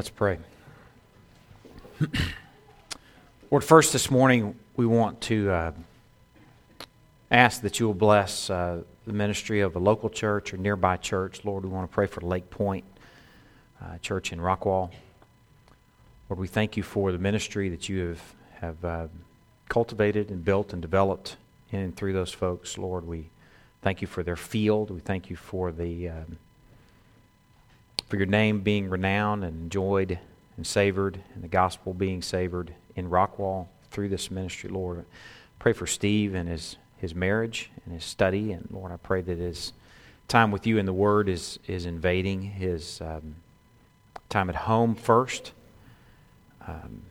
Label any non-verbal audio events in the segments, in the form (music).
Let's pray. (clears throat) Lord, first this morning, we want to uh, ask that you will bless uh, the ministry of a local church or nearby church. Lord, we want to pray for Lake Pointe uh, Church in Rockwall. Lord, we thank you for the ministry that you have, have uh, cultivated and built and developed in and through those folks. Lord, we thank you for their field. We thank you for the. Um, for your name being renowned and enjoyed and savored, and the gospel being savored in Rockwall through this ministry, Lord. Pray for Steve and his, his marriage and his study, and Lord, I pray that his time with you in the Word is, is invading his um, time at home first, um,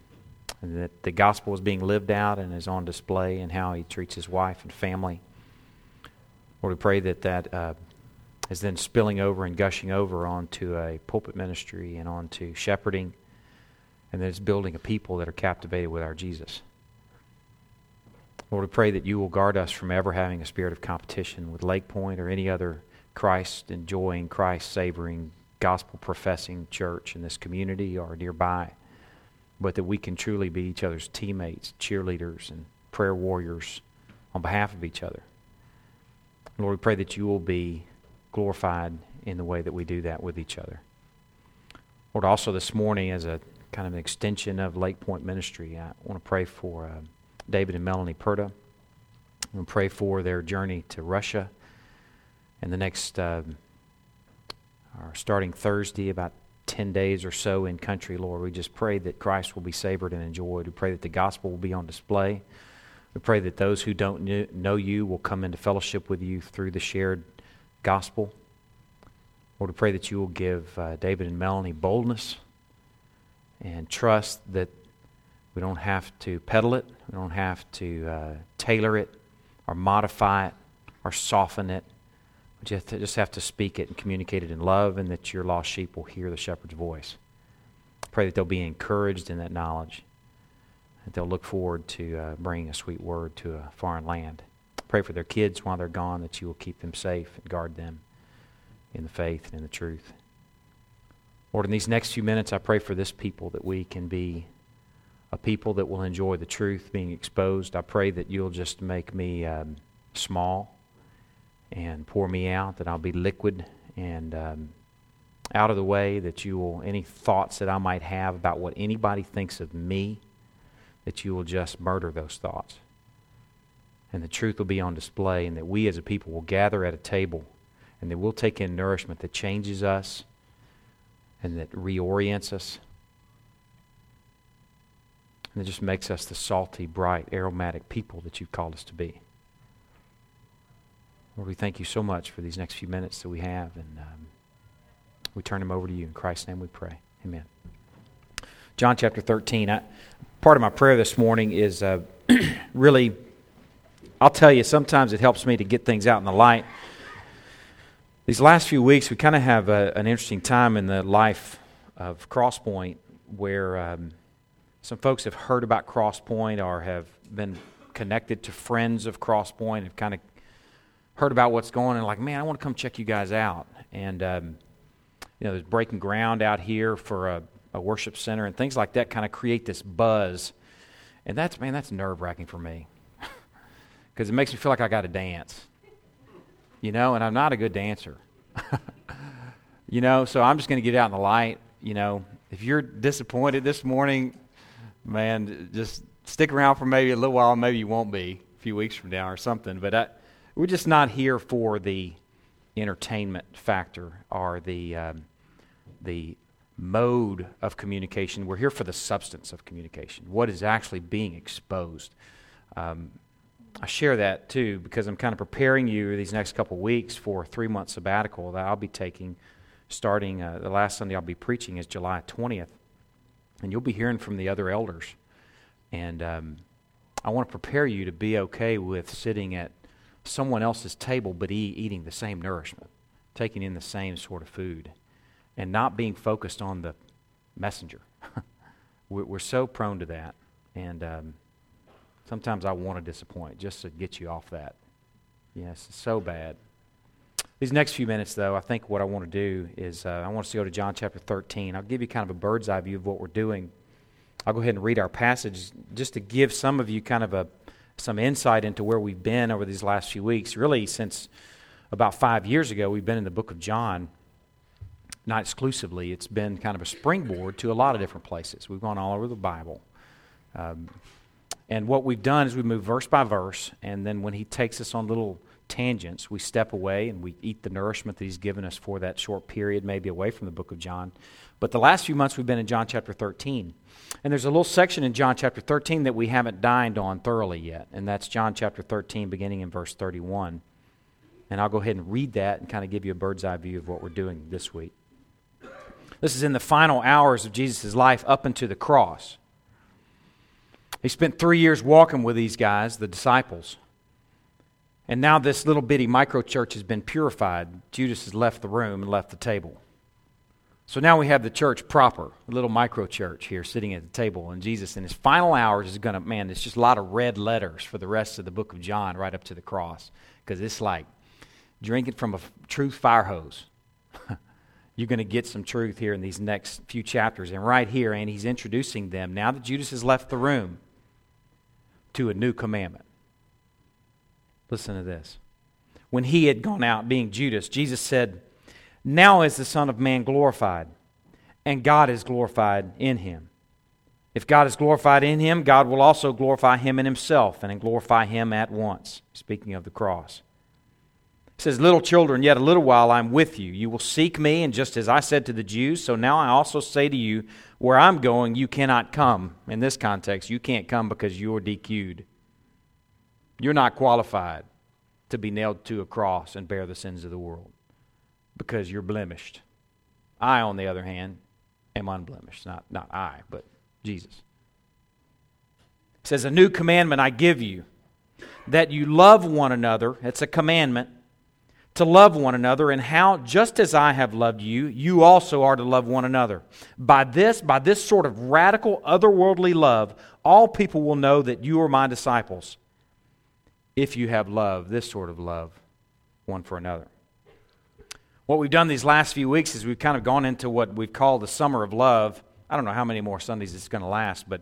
and that the gospel is being lived out and is on display in how he treats his wife and family. Lord, we pray that that. Uh, is then spilling over and gushing over onto a pulpit ministry and onto shepherding, and then it's building a people that are captivated with our Jesus. Lord, we pray that you will guard us from ever having a spirit of competition with Lake Pointe or any other Christ enjoying, Christ savoring, gospel professing church in this community or nearby, but that we can truly be each other's teammates, cheerleaders, and prayer warriors on behalf of each other. Lord, we pray that you will be glorified in the way that we do that with each other. Lord, also this morning, as a kind of an extension of Lake Pointe Ministry, I want to pray for uh, David and Melanie Perda. I want to pray for their journey to Russia. And the next, uh, starting Thursday, about 10 days or so in country, Lord, we just pray that Christ will be savored and enjoyed. We pray that the gospel will be on display. We pray that those who don't know you will come into fellowship with you through the shared gospel. Lord, we pray that you will give uh, David and Melanie boldness and trust that we don't have to peddle it, we don't have to uh, tailor it or modify it or soften it. We just, just have to speak it and communicate it in love, and that your lost sheep will hear the shepherd's voice. Pray that they'll be encouraged in that knowledge, that they'll look forward to uh, bringing a sweet word to a foreign land. Pray for their kids while they're gone, that you will keep them safe and guard them in the faith and in the truth. Lord, in these next few minutes, I pray for this people that we can be a people that will enjoy the truth being exposed. I pray that you'll just make me um, small and pour me out, that I'll be liquid and um, out of the way, that you will, any thoughts that I might have about what anybody thinks of me, that you will just murder those thoughts and the truth will be on display, and that we as a people will gather at a table and that we'll take in nourishment that changes us and that reorients us and that just makes us the salty, bright, aromatic people that you've called us to be. Lord, we thank you so much for these next few minutes that we have, and um, we turn them over to you. In Christ's name we pray. Amen. John chapter 13. I, part of my prayer this morning is uh, (clears throat) really I'll tell you, sometimes it helps me to get things out in the light. These last few weeks, we kind of have a, an interesting time in the life of Crosspoint where um, some folks have heard about Crosspoint or have been connected to friends of Crosspoint, have kind of heard about what's going on, and like, man, I want to come check you guys out. And, um, you know, there's breaking ground out here for a, a worship center, and things like that kind of create this buzz. And that's, man, that's nerve wracking for me because it makes me feel like I got to dance. You know, and I'm not a good dancer. (laughs) you know, so I'm just going to get out in the light. You know, if you're disappointed this morning, man, just stick around for maybe a little while. Maybe you won't be a few weeks from now or something. But I, we're just not here for the entertainment factor or the um, the mode of communication. We're here for the substance of communication. What is actually being exposed? Um, I share that too because I'm kind of preparing you these next couple weeks for a three month sabbatical that I'll be taking starting uh, the last Sunday I'll be preaching is July 20th. And you'll be hearing from the other elders. And um, I want to prepare you to be okay with sitting at someone else's table but eat, eating the same nourishment, taking in the same sort of food, and not being focused on the messenger. (laughs) we're, so prone to that. And. Um, Sometimes I want to disappoint just to get you off that. Yes, it's so bad. These next few minutes, though, I think what I want to do is uh, I want us to go to John chapter 13. I'll give you kind of a bird's eye view of what we're doing. I'll go ahead and read our passage just to give some of you kind of a some insight into where we've been over these last few weeks. Really, since about five years ago, we've been in the book of John. Not exclusively, it's been kind of a springboard to a lot of different places. We've gone all over the Bible. Um, and what we've done is we move verse by verse, and then when he takes us on little tangents, we step away and we eat the nourishment that he's given us for that short period, maybe away from the book of John. But the last few months we've been in John chapter 13. And there's a little section in John chapter 13 that we haven't dined on thoroughly yet, and that's John chapter 13, beginning in verse 31. And I'll go ahead and read that and kind of give you a bird's eye view of what we're doing this week. This is in the final hours of Jesus' life up into the cross. He spent three years walking with these guys, the disciples. And now this little bitty micro church has been purified. Judas has left the room and left the table. So now we have the church proper, a little micro church here sitting at the table. And Jesus, in his final hours, is going to, man, it's just a lot of red letters for the rest of the book of John right up to the cross. Because it's like drinking from a truth fire hose. (laughs) You're going to get some truth here in these next few chapters. And right here, and he's introducing them, now that Judas has left the room, to a new commandment. Listen to this. When he had gone out, being Judas, Jesus said, now is the Son of Man glorified, and God is glorified in him. If God is glorified in him, God will also glorify him in himself and glorify him at once. Speaking of the cross. Says, Little children, yet a little while I'm with you. You will seek me, and just as I said to the Jews, so now I also say to you, where I'm going, you cannot come. In this context, you can't come because you're DQ'd. You're not qualified to be nailed to a cross and bear the sins of the world because you're blemished. I, on the other hand, am unblemished. Not, not I, but Jesus. It says, A new commandment I give you, that you love one another. It's a commandment to love one another, and how, just as I have loved you, you also are to love one another. By this, by this sort of radical, otherworldly love, all people will know that you are my disciples if you have love, this sort of love, one for another. What we've done these last few weeks is we've kind of gone into what we've called the summer of love. I don't know how many more Sundays it's going to last, but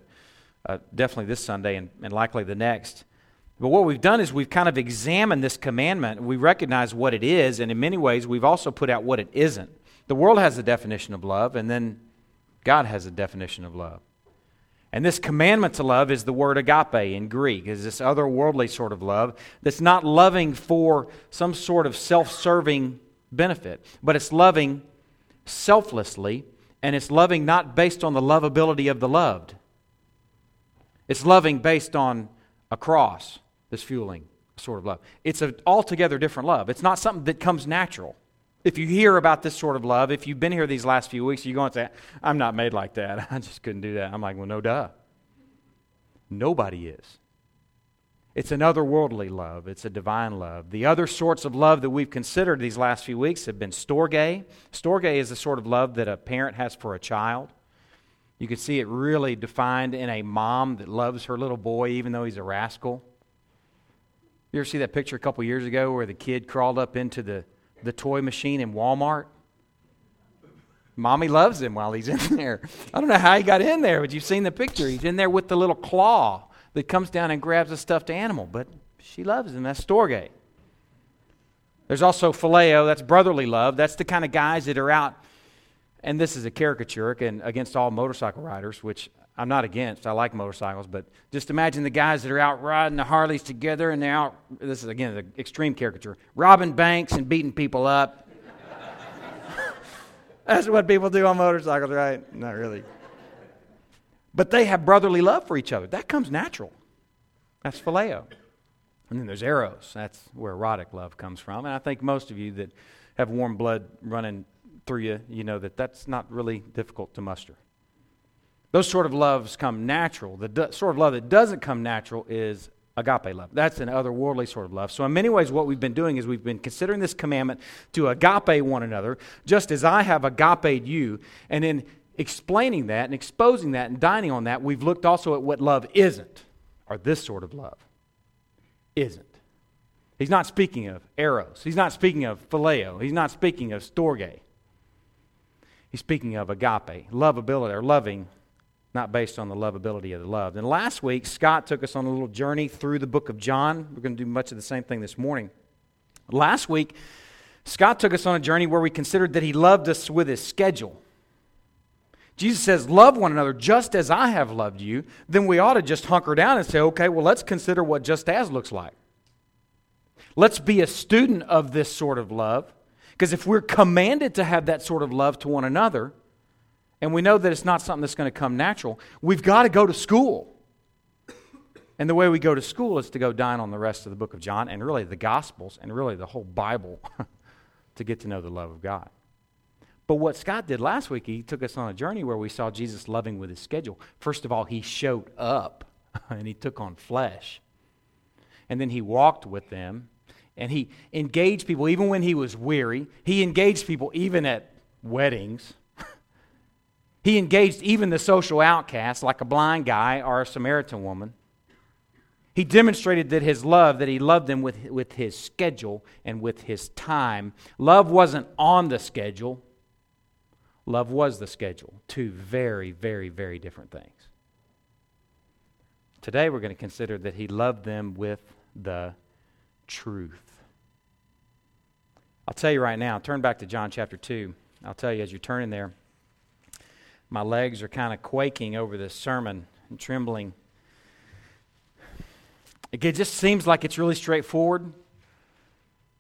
uh, definitely this Sunday and, and likely the next. But what we've done is we've kind of examined this commandment. We recognize what it is, and in many ways, we've also put out what it isn't. The world has a definition of love, and then God has a definition of love. And this commandment to love is the word agape in Greek, is this otherworldly sort of love that's not loving for some sort of self serving benefit. But it's loving selflessly, and it's loving not based on the lovability of the loved. It's loving based on a cross, this fueling sort of love. It's an altogether different love. It's not something that comes natural. If you hear about this sort of love, if you've been here these last few weeks, you're going to say, I'm not made like that. (laughs) I just couldn't do that. I'm like, well, no, duh. Nobody is. It's an otherworldly love, it's a divine love. The other sorts of love that we've considered these last few weeks have been storge. Storge is the sort of love that a parent has for a child. You can see it really defined in a mom that loves her little boy even though he's a rascal. You ever see that picture a couple years ago where the kid crawled up into the, the toy machine in Walmart? Mommy loves him while he's in (laughs) there. I don't know how he got in there, but you've seen the picture. He's in there with the little claw that comes down and grabs a stuffed animal, but she loves him. That's storge. There's also phileo, that's brotherly love. That's the kind of guys that are out, and this is a caricature and against all motorcycle riders, which I'm not against. I like motorcycles, but just imagine the guys that are out riding the Harleys together and they're out, this is again the extreme caricature, robbing banks and beating people up. (laughs) That's what people do on motorcycles, right? Not really. But they have brotherly love for each other. That comes natural. That's phileo. And then there's eros. That's where erotic love comes from. And I think most of you that have warm blood running through you, you know that that's not really difficult to muster. Those sort of loves come natural. The do- sort of love that doesn't come natural is agape love. That's an otherworldly sort of love. So, in many ways, what we've been doing is we've been considering this commandment to agape one another, just as I have agape you. And in explaining that and exposing that and dining on that, we've looked also at what love isn't, or this sort of love isn't. He's not speaking of eros. He's not speaking of phileo. He's not speaking of storge. He's speaking of agape, lovability, or loving, not based on the lovability of the loved. And last week, Scott took us on a little journey through the book of John. We're going to do much of the same thing this morning. Last week, Scott took us on a journey where we considered that he loved us with his schedule. Jesus says, Love one another just as I have loved you. Then we ought to just hunker down and say, Okay, well, let's consider what just as looks like. Let's be a student of this sort of love. Because if we're commanded to have that sort of love to one another, and we know that it's not something that's going to come natural, we've got to go to school. And the way we go to school is to go dine on the rest of the book of John and really the Gospels and really the whole Bible (laughs) to get to know the love of God. But what Scott did last week, he took us on a journey where we saw Jesus loving with his schedule. First of all, he showed up (laughs) and he took on flesh. And then he walked with them and he engaged people even when he was weary. He engaged people even at weddings. He engaged even the social outcasts, like a blind guy or a Samaritan woman. He demonstrated that his love, that he loved them with, with his schedule and with his time. Love wasn't on the schedule, love was the schedule. Two very, very, very different things. Today we're going to consider that he loved them with the truth. I'll tell you right now, turn back to John chapter 2. I'll tell you as you're turning there, my legs are kind of quaking over this sermon and trembling. It just seems like it's really straightforward.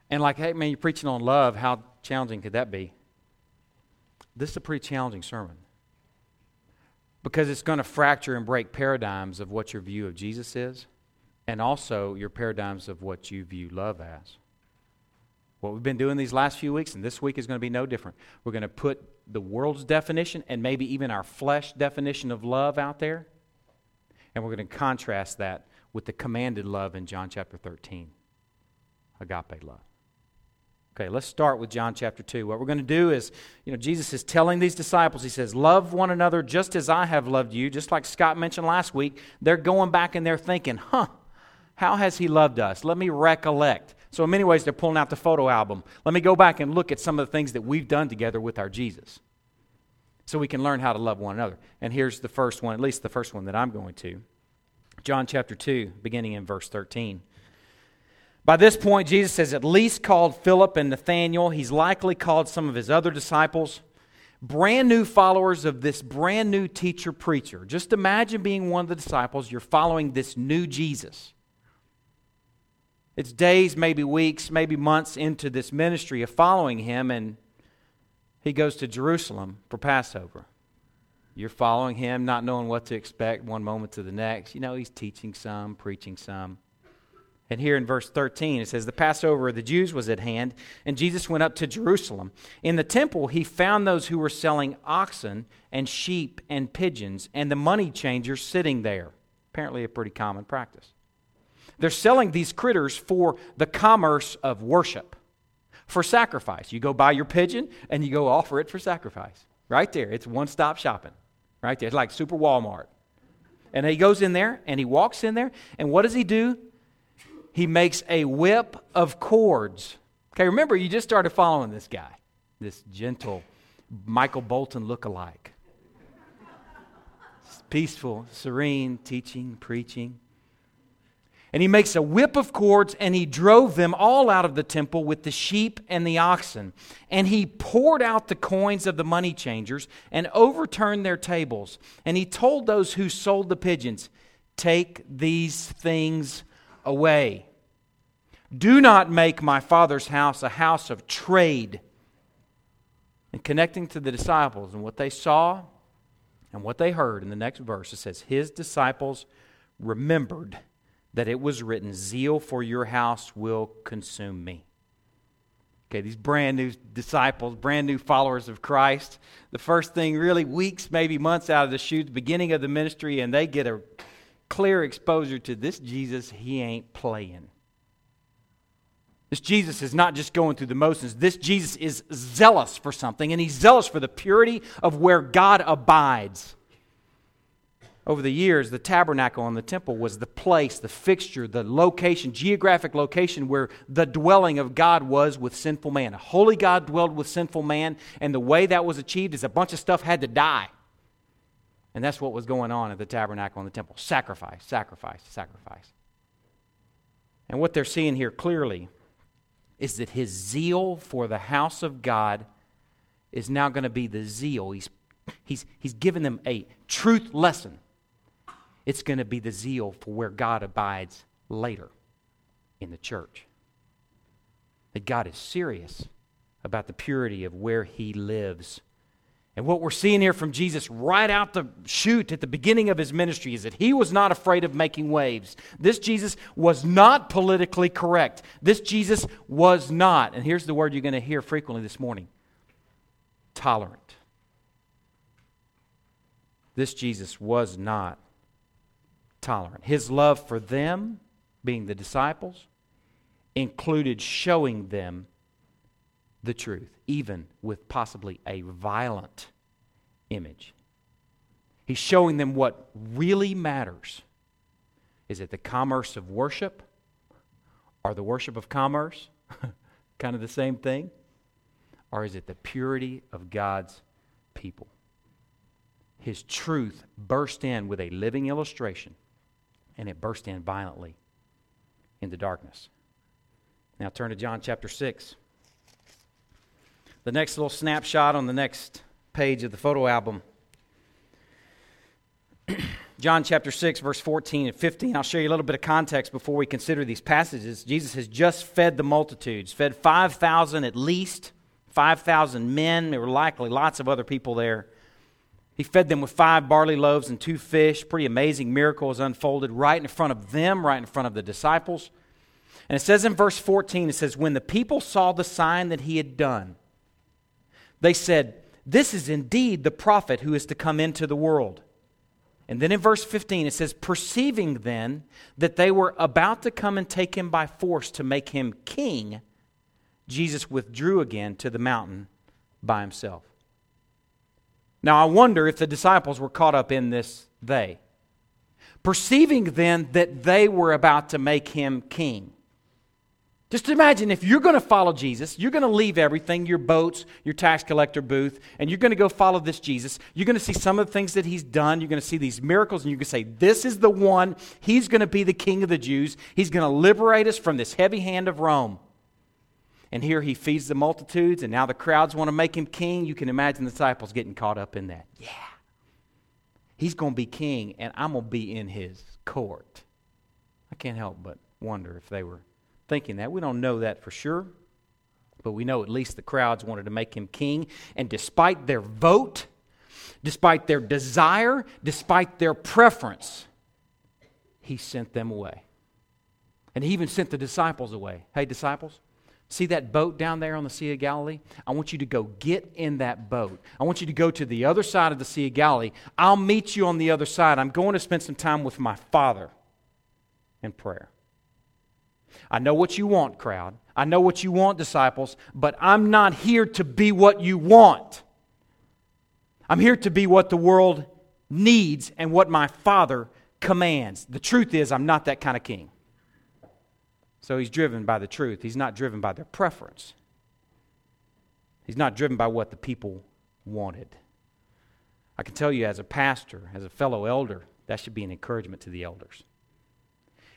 And like, hey, man, you're preaching on love. How challenging could that be? This is a pretty challenging sermon because it's going to fracture and break paradigms of what your view of Jesus is and also your paradigms of what you view love as. What we've been doing these last few weeks, and this week is going to be no different. We're going to put the world's definition and maybe even our flesh definition of love out there, and we're going to contrast that with the commanded love in John chapter 13 agape love. Okay, let's start with John chapter 2. What we're going to do is, you know, Jesus is telling these disciples, He says, Love one another just as I have loved you. Just like Scott mentioned last week, they're going back and they're thinking, Huh, how has He loved us? Let me recollect. So, in many ways, they're pulling out the photo album. Let me go back and look at some of the things that we've done together with our Jesus so we can learn how to love one another. And here's the first one, at least the first one that I'm going to John chapter 2, beginning in verse 13. By this point, Jesus has at least called Philip and Nathanael. He's likely called some of his other disciples, brand new followers of this brand new teacher preacher. Just imagine being one of the disciples. You're following this new Jesus. It's days, maybe weeks, maybe months into this ministry of following him, and he goes to Jerusalem for Passover. You're following him, not knowing what to expect one moment to the next. You know, he's teaching some, preaching some. And here in verse 13, it says, The Passover of the Jews was at hand, and Jesus went up to Jerusalem. In the temple, he found those who were selling oxen and sheep and pigeons, and the money changers sitting there. Apparently, a pretty common practice. They're selling these critters for the commerce of worship, for sacrifice. You go buy your pigeon and you go offer it for sacrifice. Right there. It's one stop shopping. Right there. It's like Super Walmart. And he goes in there and he walks in there. And what does he do? He makes a whip of cords. Okay, remember, you just started following this guy, this gentle Michael Bolton look-alike. Peaceful, serene, teaching, preaching. And he makes a whip of cords and he drove them all out of the temple with the sheep and the oxen. And he poured out the coins of the money changers and overturned their tables. And he told those who sold the pigeons, Take these things away. Do not make my father's house a house of trade. And connecting to the disciples and what they saw and what they heard in the next verse, it says, His disciples remembered that it was written, Zeal for your house will consume me. Okay, these brand new disciples, brand new followers of Christ. The first thing, really, weeks, maybe months out of the chute, beginning of the ministry, and they get a clear exposure to this Jesus, he ain't playing. This Jesus is not just going through the motions. This Jesus is zealous for something, and he's zealous for the purity of where God abides. Over the years, the tabernacle and the temple was the place, the fixture, the location, geographic location where the dwelling of God was with sinful man. A holy God dwelled with sinful man, and the way that was achieved is a bunch of stuff had to die. And that's what was going on at the tabernacle and the temple sacrifice, sacrifice, sacrifice. And what they're seeing here clearly is that his zeal for the house of God is now going to be the zeal. He's, he's, he's given them a truth lesson it's going to be the zeal for where God abides later in the church. That God is serious about the purity of where he lives. And what we're seeing here from Jesus right out the chute at the beginning of his ministry is that he was not afraid of making waves. This Jesus was not politically correct. This Jesus was not, and here's the word you're going to hear frequently this morning tolerant. This Jesus was not tolerant. His love for them, being the disciples, included showing them the truth, even with possibly a violent image. He's showing them what really matters. Is it the commerce of worship or the worship of commerce? (laughs) kind of the same thing? Or is it the purity of God's people? His truth burst in with a living illustration and it burst in violently into darkness. Now turn to John chapter 6. The next little snapshot on the next page of the photo album. (clears throat) John chapter 6, verse 14 and 15. I'll show you a little bit of context before we consider these passages. Jesus has just fed the multitudes, fed 5,000 at least, 5,000 men. There were likely lots of other people there. He fed them with five barley loaves and two fish. Pretty amazing miracles unfolded right in front of them, right in front of the disciples. And it says in verse 14, it says, When the people saw the sign that he had done, they said, This is indeed the prophet who is to come into the world. And then in verse 15, it says, Perceiving then that they were about to come and take him by force to make him king, Jesus withdrew again to the mountain by himself. Now, I wonder if the disciples were caught up in this they. Perceiving then that they were about to make him king. Just imagine if you're going to follow Jesus, you're going to leave everything, your boats, your tax collector booth, and you're going to go follow this Jesus. You're going to see some of the things that he's done. You're going to see these miracles, and you're going to say, This is the one. He's going to be the king of the Jews. He's going to liberate us from this heavy hand of Rome. And here he feeds the multitudes, and now the crowds want to make him king. You can imagine the disciples getting caught up in that. Yeah. He's going to be king, and I'm going to be in his court. I can't help but wonder if they were thinking that. We don't know that for sure, but we know at least the crowds wanted to make him king. And despite their vote, despite their desire, despite their preference, he sent them away. And he even sent the disciples away. Hey, disciples, See that boat down there on the Sea of Galilee? I want you to go get in that boat. I want you to go to the other side of the Sea of Galilee. I'll meet you on the other side. I'm going to spend some time with my Father in prayer. I know what you want, crowd. I know what you want, disciples, but I'm not here to be what you want. I'm here to be what the world needs and what my Father commands. The truth is, I'm not that kind of king. So he's driven by the truth. He's not driven by their preference. He's not driven by what the people wanted. I can tell you, as a pastor, as a fellow elder, that should be an encouragement to the elders.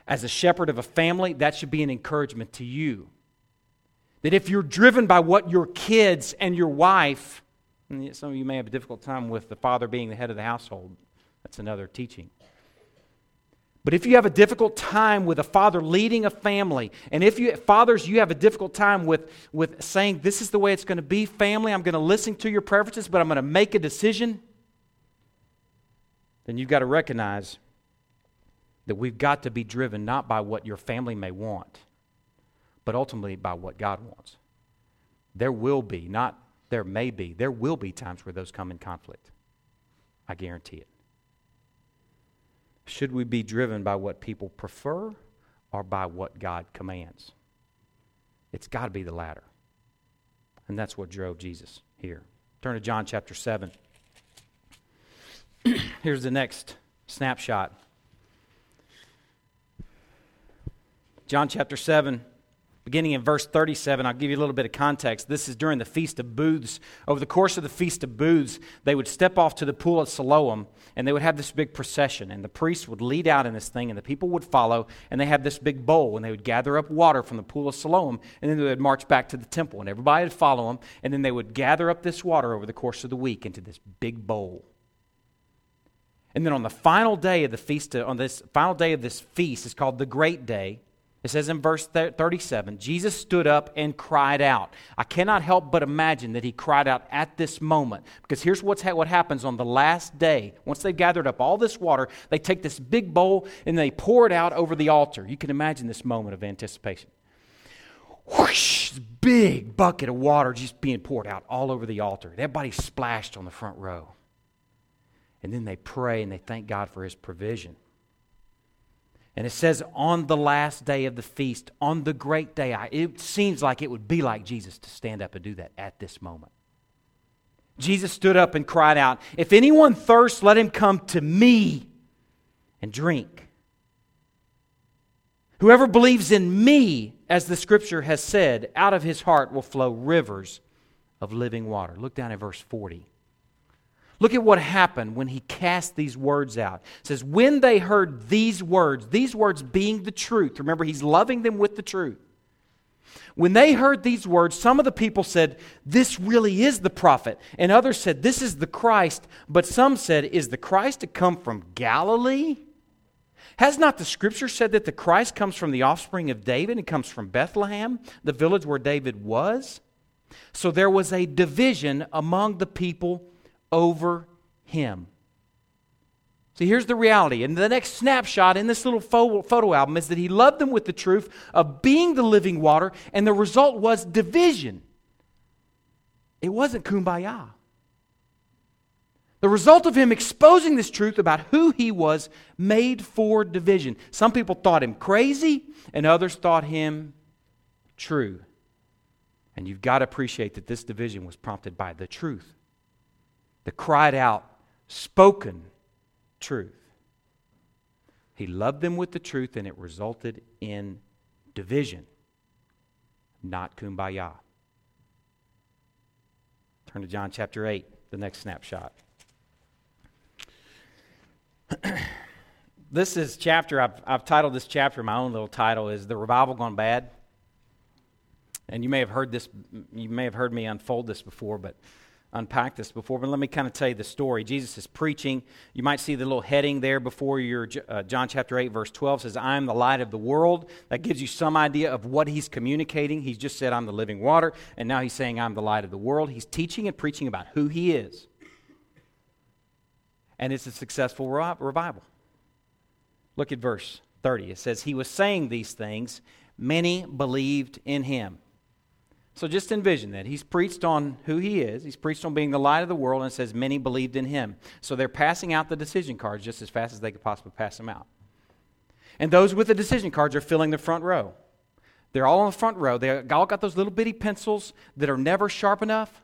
As a shepherd of a family, that should be an encouragement to you. That if you're driven by what your kids and your wife, and some of you may have a difficult time with the father being the head of the household, that's another teaching. But if you have a difficult time with a father leading a family, and if you fathers you have a difficult time with, with saying this is the way it's going to be, family, I'm going to listen to your preferences, but I'm going to make a decision, then you've got to recognize that we've got to be driven not by what your family may want, but ultimately by what God wants. There will be, not there may be, there will be times where those come in conflict. I guarantee it. Should we be driven by what people prefer or by what God commands? It's got to be the latter. And that's what drove Jesus here. Turn to John chapter 7. (clears throat) Here's the next snapshot. John chapter 7, beginning in verse 37, I'll give you a little bit of context. This is during the Feast of Booths. Over the course of the Feast of Booths, they would step off to the pool at Siloam and they would have this big procession. And the priests would lead out in this thing and the people would follow. And they have this big bowl and they would gather up water from the pool of Siloam and then they would march back to the temple. And everybody would follow them. And then they would gather up this water over the course of the week into this big bowl. And then on the final day of the feast, on this final day of this feast, is called the Great Day. It says in verse 37 Jesus stood up and cried out. I cannot help but imagine that he cried out at this moment because here's what's ha- what happens on the last day. Once they've gathered up all this water, they take this big bowl and they pour it out over the altar. You can imagine this moment of anticipation. Whoosh, big bucket of water just being poured out all over the altar. Everybody splashed on the front row. And then they pray and they thank God for his provision. And it says, on the last day of the feast, on the great day, I, it seems like it would be like Jesus to stand up and do that at this moment. Jesus stood up and cried out, If anyone thirsts, let him come to me and drink. Whoever believes in me, as the scripture has said, out of his heart will flow rivers of living water. Look down at verse 40. Look at what happened when he cast these words out. It says, When they heard these words, these words being the truth, remember, he's loving them with the truth. When they heard these words, some of the people said, This really is the prophet. And others said, This is the Christ. But some said, Is the Christ to come from Galilee? Has not the scripture said that the Christ comes from the offspring of David and comes from Bethlehem, the village where David was? So there was a division among the people over him. See, here's the reality. And the next snapshot in this little photo album is that he loved them with the truth of being the living water, and the result was division. It wasn't kumbaya. The result of him exposing this truth about who he was made for division. Some people thought him crazy, and others thought him true. And you've got to appreciate that this division was prompted by the truth the cried out, spoken truth. He loved them with the truth, and it resulted in division, not kumbaya. Turn to John chapter 8, the next snapshot. (clears throat) this is chapter, I've, I've titled this chapter, my own little title is The Revival Gone Bad. And you may have heard this, you may have heard me unfold this before, but unpacked this before, but let me kind of tell you the story. Jesus is preaching. You might see the little heading there before your uh, John chapter 8, verse 12 says, I am the light of the world. That gives you some idea of what he's communicating. He's just said, I'm the living water, and now he's saying, I'm the light of the world. He's teaching and preaching about who he is. And it's a successful revival. Look at verse 30. It says, He was saying these things, many believed in him. So just envision that. He's preached on who he is. He's preached on being the light of the world, and says many believed in him. So they're passing out the decision cards just as fast as they could possibly pass them out. And those with the decision cards are filling the front row. They're all on the front row. They all got those little bitty pencils that are never sharp enough.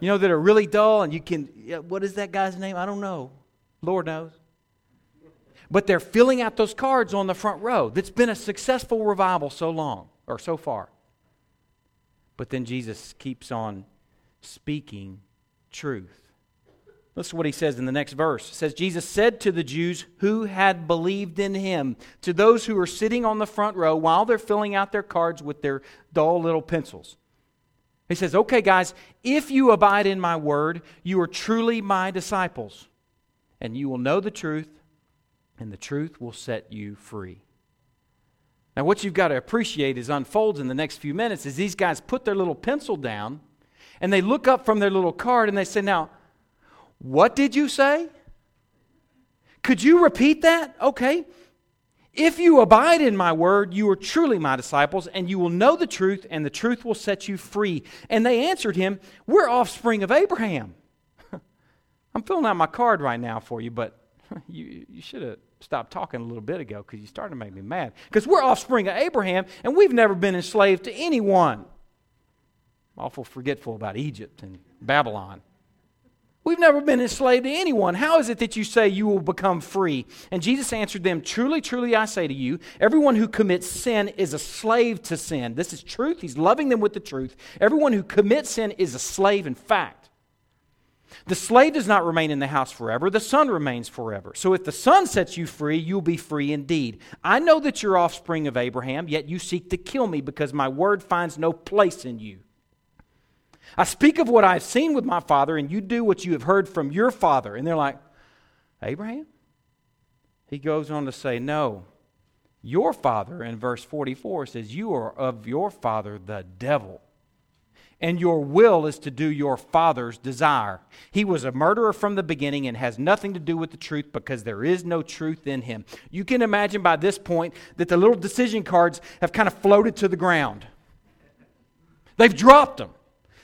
You know, that are really dull, and you can, what is that guy's name? I don't know. Lord knows. But they're filling out those cards on the front row. That's been a successful revival so long, or so far. But then Jesus keeps on speaking truth. Listen to what he says in the next verse. It says, Jesus said to the Jews who had believed in him, to those who are sitting on the front row while they're filling out their cards with their dull little pencils. He says, Okay, guys, if you abide in my word, you are truly my disciples, and you will know the truth, and the truth will set you free. Now, what you've got to appreciate is unfolds in the next few minutes is these guys put their little pencil down and they look up from their little card and they say, Now, what did you say? Could you repeat that? Okay. If you abide in my word, you are truly my disciples, and you will know the truth, and the truth will set you free. And they answered him, We're offspring of Abraham. (laughs) I'm filling out my card right now for you, but (laughs) you, you should have stopped talking a little bit ago because you started to make me mad. Because we're offspring of Abraham and we've never been enslaved to anyone. I'm awful forgetful about Egypt and Babylon. We've never been enslaved to anyone. How is it that you say you will become free? And Jesus answered them, Truly, truly, I say to you, everyone who commits sin is a slave to sin. This is truth. He's loving them with the truth. Everyone who commits sin is a slave, in fact. The slave does not remain in the house forever, the son remains forever. So if the son sets you free, you'll be free indeed. I know that you're offspring of Abraham, yet you seek to kill me because my word finds no place in you. I speak of what I've seen with my father, and you do what you have heard from your father. And they're like, Abraham? He goes on to say, No, your father, in verse 44, says, You are of your father, the devil. And your will is to do your father's desire. He was a murderer from the beginning and has nothing to do with the truth because there is no truth in him. You can imagine by this point that the little decision cards have kind of floated to the ground. They've dropped them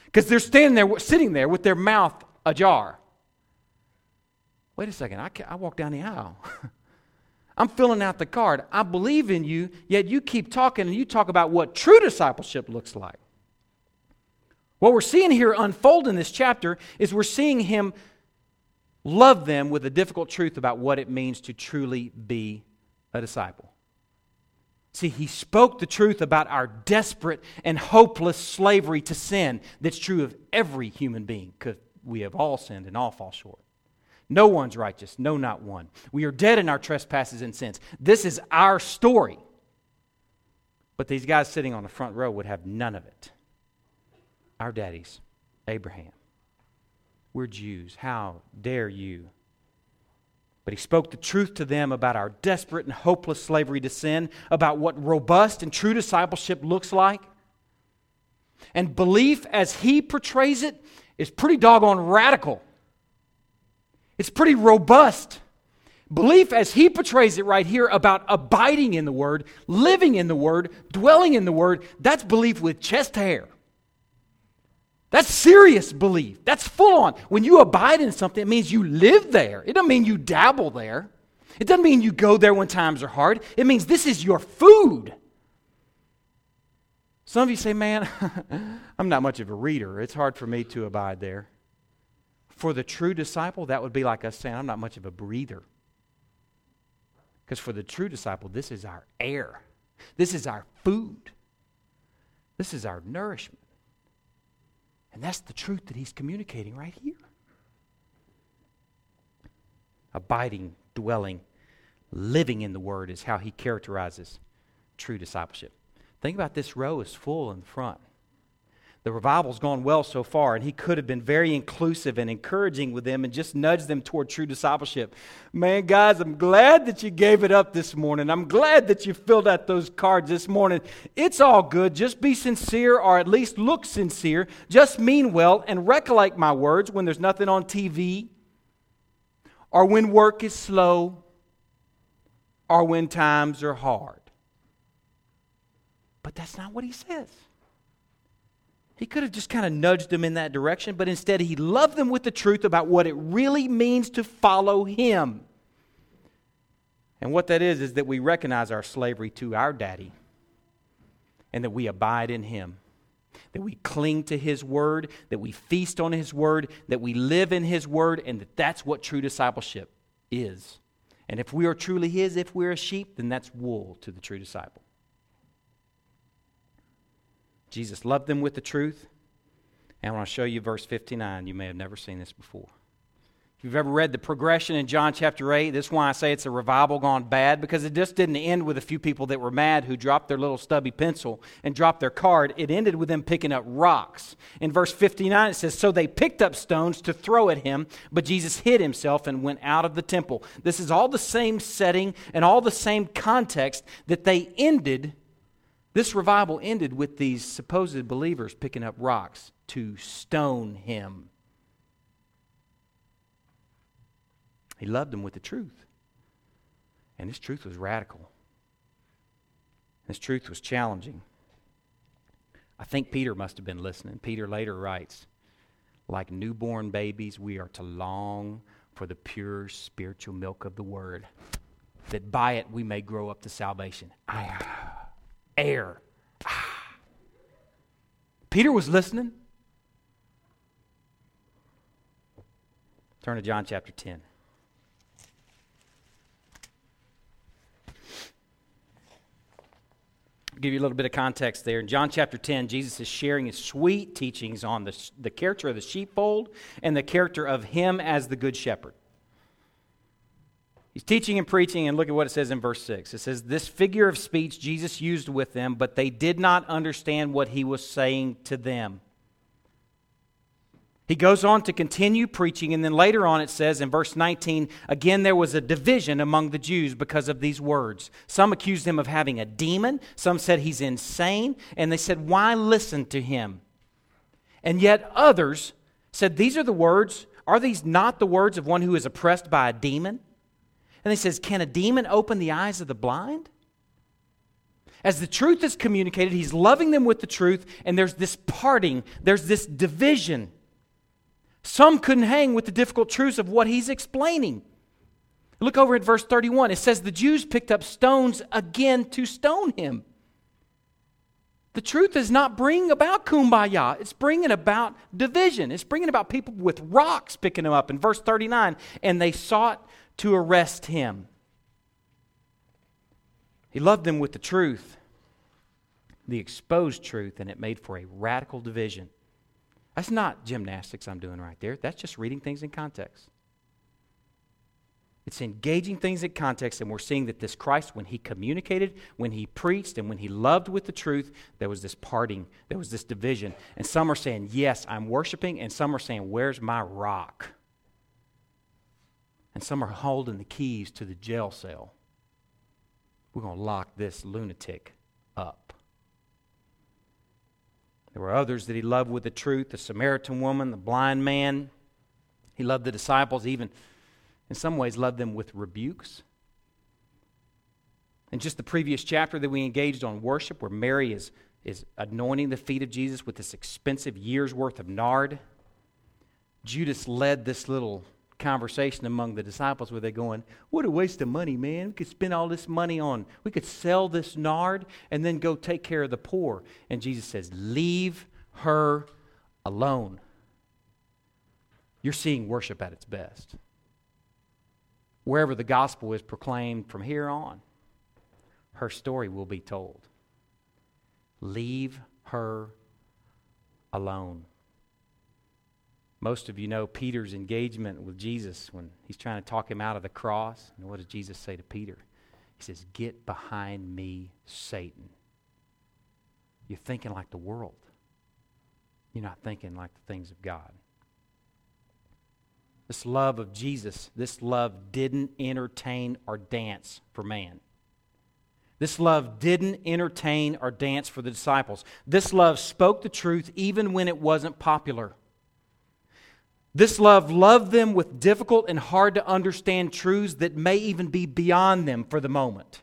because they're standing there, sitting there with their mouth ajar. Wait a second, I, I walk down the aisle. (laughs) I'm filling out the card. I believe in you, yet you keep talking and you talk about what true discipleship looks like. What we're seeing here unfold in this chapter is we're seeing him love them with a difficult truth about what it means to truly be a disciple. See, he spoke the truth about our desperate and hopeless slavery to sin that's true of every human being because we have all sinned and all fall short. No one's righteous, no, not one. We are dead in our trespasses and sins. This is our story. But these guys sitting on the front row would have none of it. Our daddies, Abraham. We're Jews. How dare you but he spoke the truth to them about our desperate and hopeless slavery to sin, about what robust and true discipleship looks like. And belief, as he portrays it, is pretty doggone radical. It's pretty robust. Belief, as he portrays it right here, about abiding in the Word, living in the Word, dwelling in the Word, that's belief with chest hair. That's serious belief. That's full on. When you abide in something, it means you live there. It doesn't mean you dabble there. It doesn't mean you go there when times are hard. It means this is your food. Some of you say, man, (laughs) I'm not much of a reader. It's hard for me to abide there. For the true disciple, that would be like us saying, I'm not much of a breather. Because for the true disciple, this is our air, this is our food, this is our nourishment. And that's the truth that he's communicating right here. Abiding, dwelling, living in the Word is how he characterizes true discipleship. Think about this row is full in the front the revival's gone well so far, and he could have been very inclusive and encouraging with them and just nudged them toward true discipleship. Man, guys, I'm glad that you gave it up this morning. I'm glad that you filled out those cards this morning. It's all good. Just be sincere, or at least look sincere. Just mean well, and recollect my words when there's nothing on TV, or when work is slow, or when times are hard. But that's not what he says. He could have just kind of nudged them in that direction, but instead he loved them with the truth about what it really means to follow him. And what that is, is that we recognize our slavery to our daddy and that we abide in him. That we cling to his word, that we feast on his word, that we live in his word, and that that's what true discipleship is. And if we are truly his, if we're a sheep, then that's wool to the true disciple. Jesus loved them with the truth. And I want to show you verse 59. You may have never seen this before. If you've ever read the progression in John chapter 8, this is why I say it's a revival gone bad, because it just didn't end with a few people that were mad who dropped their little stubby pencil and dropped their card. It ended with them picking up rocks. In verse 59, it says, So they picked up stones to throw at him, but Jesus hid himself and went out of the temple. This is all the same setting and all the same context that they ended this revival ended with these supposed believers picking up rocks to stone him. He loved them with the truth. And this truth was radical. This truth was challenging. I think Peter must have been listening. Peter later writes, like newborn babies, we are to long for the pure spiritual milk of the word, that by it we may grow up to salvation. I air. (sighs) Peter was listening. Turn to John chapter 10. I'll give you a little bit of context there. In John chapter 10, Jesus is sharing his sweet teachings on the, the character of the sheepfold and the character of him as the good shepherd. He's teaching and preaching, and look at what it says in verse 6. It says, This figure of speech Jesus used with them, but they did not understand what he was saying to them. He goes on to continue preaching, and then later on it says in verse 19, again, there was a division among the Jews because of these words. Some accused him of having a demon, some said he's insane, and they said, Why listen to him? And yet others said, These are the words. Are these not the words of one who is oppressed by a demon? And he says, Can a demon open the eyes of the blind? As the truth is communicated, he's loving them with the truth, and there's this parting, there's this division. Some couldn't hang with the difficult truths of what he's explaining. Look over at verse 31. It says, The Jews picked up stones again to stone him. The truth is not bringing about kumbaya. It's bringing about division. It's bringing about people with rocks picking him up. In verse 39, and they sought to arrest him. He loved them with the truth, the exposed truth, and it made for a radical division. That's not gymnastics I'm doing right there. That's just reading things in context. It's engaging things in context, and we're seeing that this Christ, when he communicated, when he preached, and when he loved with the truth, there was this parting, there was this division. And some are saying, Yes, I'm worshiping, and some are saying, Where's my rock? And some are holding the keys to the jail cell. We're going to lock this lunatic up. There were others that he loved with the truth the Samaritan woman, the blind man. He loved the disciples, even in some ways, loved them with rebukes. In just the previous chapter that we engaged on worship, where Mary is, is anointing the feet of Jesus with this expensive year's worth of nard, Judas led this little conversation among the disciples where they're going, What a waste of money, man. We could spend all this money on, we could sell this nard and then go take care of the poor. And Jesus says, Leave her alone. You're seeing worship at its best. Wherever the gospel is proclaimed from here on, her story will be told. Leave her alone. Most of you know Peter's engagement with Jesus when he's trying to talk him out of the cross. And what does Jesus say to Peter? He says, Get behind me, Satan. You're thinking like the world, you're not thinking like the things of God. This love of Jesus, this love didn't entertain or dance for man. This love didn't entertain or dance for the disciples. This love spoke the truth even when it wasn't popular. This love loved them with difficult and hard to understand truths that may even be beyond them for the moment.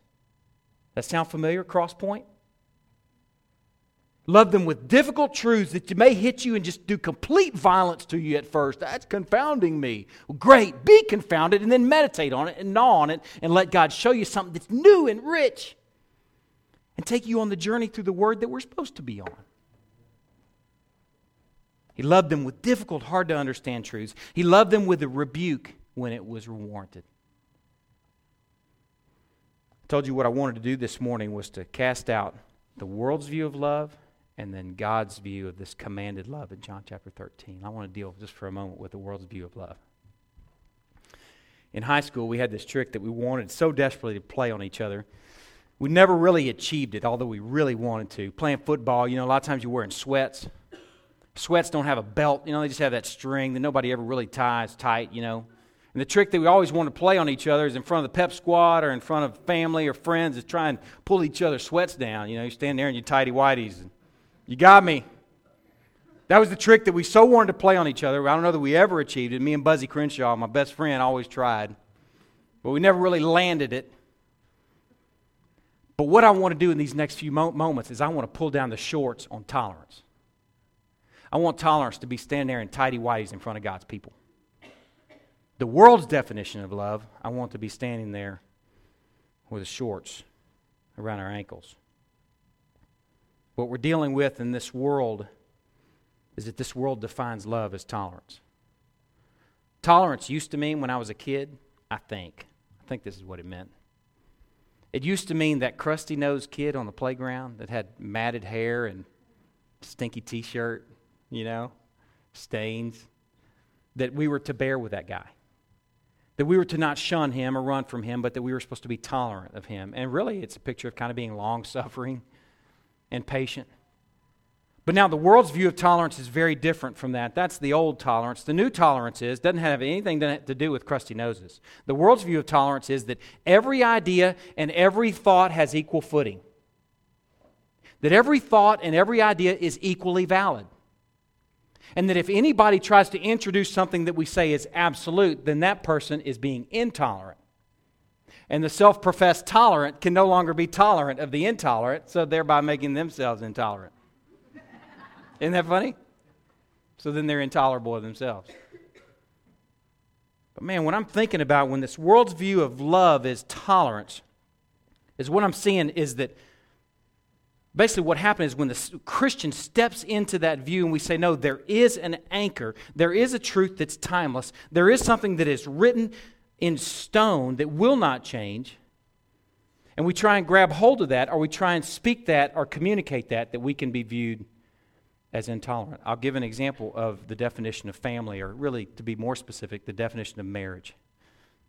That sound familiar, Crosspoint? Love them with difficult truths that may hit you and just do complete violence to you at first. That's confounding me. Well, great, be confounded and then meditate on it and gnaw on it and let God show you something that's new and rich and take you on the journey through the Word that we're supposed to be on. He loved them with difficult, hard to understand truths. He loved them with a rebuke when it was warranted. I told you what I wanted to do this morning was to cast out the world's view of love and then God's view of this commanded love in John chapter 13. I want to deal just for a moment with the world's view of love. In high school, we had this trick that we wanted so desperately to play on each other. We never really achieved it, although we really wanted to. Playing football, you know, a lot of times you're wearing sweats Sweats don't have a belt, you know, they just have that string that nobody ever really ties tight, you know. And the trick that we always want to play on each other is in front of the pep squad or in front of family or friends is try and pull each other's sweats down. You know, you stand there in your tidy whities. And, you got me. That was the trick that we so wanted to play on each other. I don't know that we ever achieved it. Me and Buzzy Crenshaw, my best friend, always tried. But we never really landed it. But what I want to do in these next few mo- moments is I want to pull down the shorts on tolerance. I want tolerance to be standing there in tidy whities in front of God's people. The world's definition of love, I want to be standing there with the shorts around our ankles. What we're dealing with in this world is that this world defines love as tolerance. Tolerance used to mean when I was a kid, I think. I think this is what it meant. It used to mean that crusty nosed kid on the playground that had matted hair and stinky t shirt, you know, stains, that we were to bear with that guy. That we were to not shun him or run from him, but that we were supposed to be tolerant of him. And really, it's a picture of kind of being long suffering and patient. But now the world's view of tolerance is very different from that. That's the old tolerance. The new tolerance is doesn't have anything to, do with crusty noses. The world's view of tolerance is that every idea and every thought has equal footing. That every thought and every idea is equally valid. And that if anybody tries to introduce something that we say is absolute, then that person is being intolerant. And the self professed tolerant can no longer be tolerant of the intolerant, so thereby making themselves intolerant. (laughs) Isn't that funny? So then they're intolerable of themselves. But man, what I'm thinking about when this world's view of love is tolerance, is what I'm seeing is that basically what happens is when the Christian steps into that view and we say, no, there is an anchor, there is a truth that's timeless, there is something that is written in stone that will not change. And we try and grab hold of that, or we try and speak that or communicate that, that we can be viewed as intolerant. I'll give an example of the definition of family, or really, to be more specific, the definition of marriage.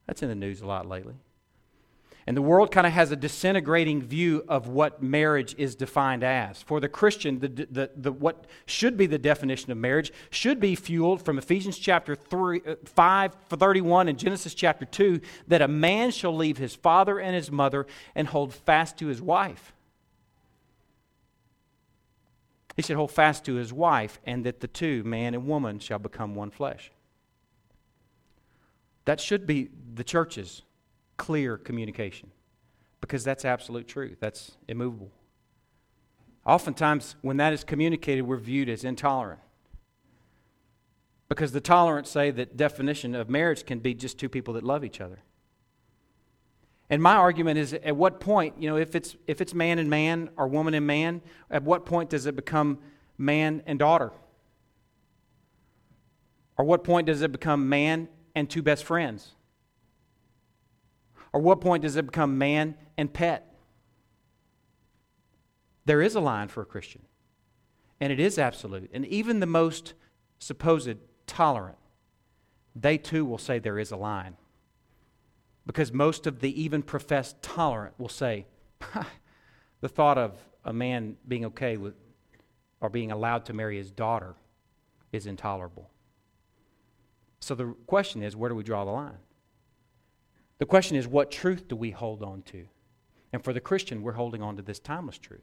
That's in the news a lot lately. And the world kind of has a disintegrating view of what marriage is defined as. For the Christian, the, the, the, what should be the definition of marriage should be fueled from Ephesians chapter 3, uh, 5, 31 and Genesis chapter 2 that a man shall leave his father and his mother and hold fast to his wife he should hold fast to his wife, and that the two, man and woman, shall become one flesh. That should be the church's clear communication because that's absolute truth. That's immovable. Oftentimes, when that is communicated, we're viewed as intolerant. Because the tolerant say that definition of marriage can be just two people that love each other. And my argument is at what point, you know, if it's, if it's man and man or woman and man, at what point does it become man and daughter? Or what point does it become man and two best friends? Or what point does it become man and pet? There is a line for a Christian, and it is absolute. And even the most supposed tolerant, they too will say there is a line. Because most of the even professed tolerant will say, the thought of a man being okay with or being allowed to marry his daughter is intolerable. So the question is, where do we draw the line? The question is, what truth do we hold on to? And for the Christian, we're holding on to this timeless truth.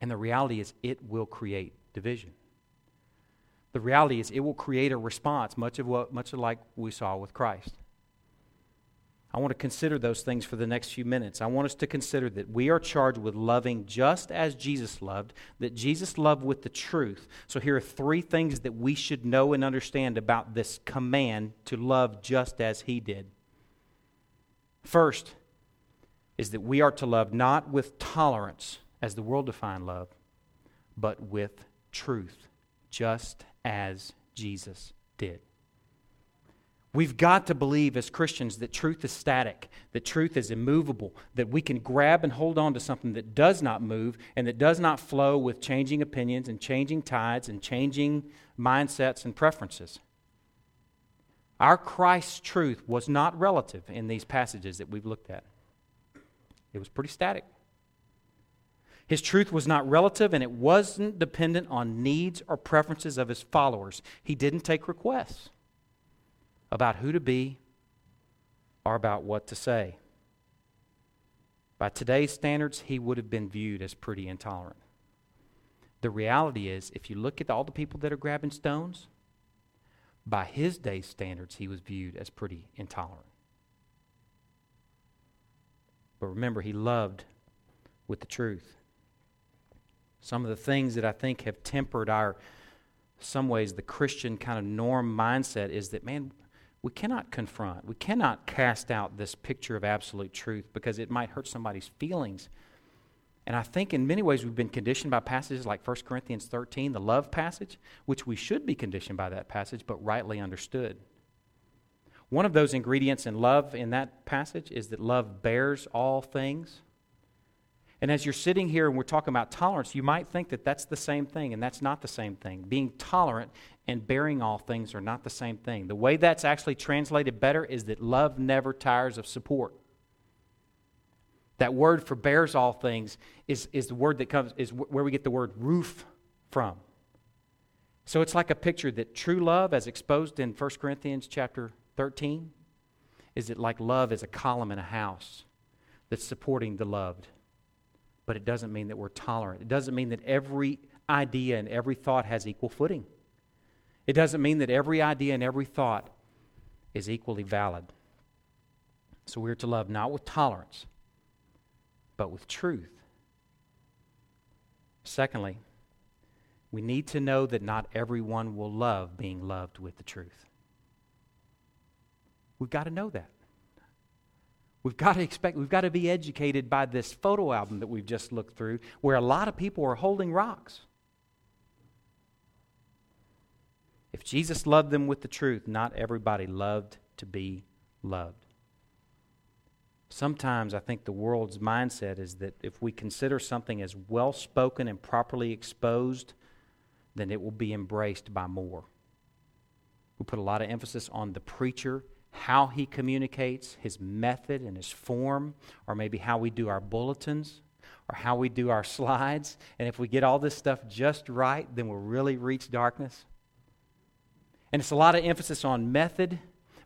And the reality is, it will create division. The reality is, it will create a response, much of what, much like we saw with Christ. I want to consider those things for the next few minutes. I want us to consider that we are charged with loving just as Jesus loved, that Jesus loved with the truth. So, here are three things that we should know and understand about this command to love just as he did. First is that we are to love not with tolerance, as the world defined love, but with truth, just as Jesus did. We've got to believe as Christians that truth is static, that truth is immovable, that we can grab and hold on to something that does not move and that does not flow with changing opinions and changing tides and changing mindsets and preferences. Our Christ's truth was not relative in these passages that we've looked at, it was pretty static. His truth was not relative and it wasn't dependent on needs or preferences of his followers. He didn't take requests about who to be or about what to say. By today's standards, he would have been viewed as pretty intolerant. The reality is, if you look at all the people that are grabbing stones, by his day's standards, he was viewed as pretty intolerant. But remember, he loved with the truth. Some of the things that I think have tempered our, some ways, the Christian kind of norm mindset is that, man, we cannot confront, we cannot cast out this picture of absolute truth because it might hurt somebody's feelings. And I think in many ways we've been conditioned by passages like 1 Corinthians 13, the love passage, which we should be conditioned by that passage, but rightly understood. One of those ingredients in love in that passage is that love bears all things. And as you're sitting here and we're talking about tolerance, you might think that that's the same thing, and that's not the same thing. Being tolerant and bearing all things are not the same thing. The way that's actually translated better is that love never tires of support. That word for bears all things is, is the word that comes, is where we get the word roof from. So it's like a picture that true love, as exposed in 1 Corinthians chapter 13, is it like love is a column in a house that's supporting the loved. But it doesn't mean that we're tolerant. It doesn't mean that every idea and every thought has equal footing. It doesn't mean that every idea and every thought is equally valid. So we're to love not with tolerance, but with truth. Secondly, we need to know that not everyone will love being loved with the truth. We've got to know that. We've got to expect, we've got to be educated by this photo album that we've just looked through, where a lot of people are holding rocks. If Jesus loved them with the truth, not everybody loved to be loved. Sometimes I think the world's mindset is that if we consider something as well spoken and properly exposed, then it will be embraced by more. We put a lot of emphasis on the preacher, how he communicates, his method and his form, or maybe how we do our bulletins or how we do our (laughs) slides. And if we get all this stuff just right, then we'll really reach darkness. And it's a lot of emphasis on method,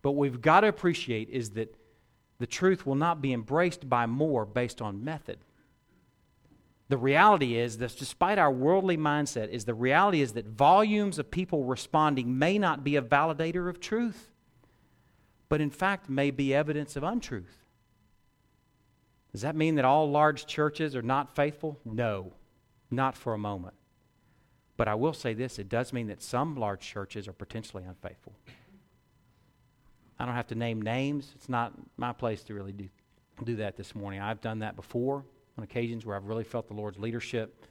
but what we've got to appreciate is that the truth will not be embraced by more based on method. The reality is that despite our worldly mindset, is the reality is that volumes of people responding may not be a validator of truth, but in fact may be evidence of untruth. Does that mean that all large churches are not faithful? No, not for a moment. But I will say this it does mean that some large churches are potentially unfaithful. I don't have to name names. It's not my place to really do, do that this morning. I've done that before on occasions where I've really felt the Lord's leadership.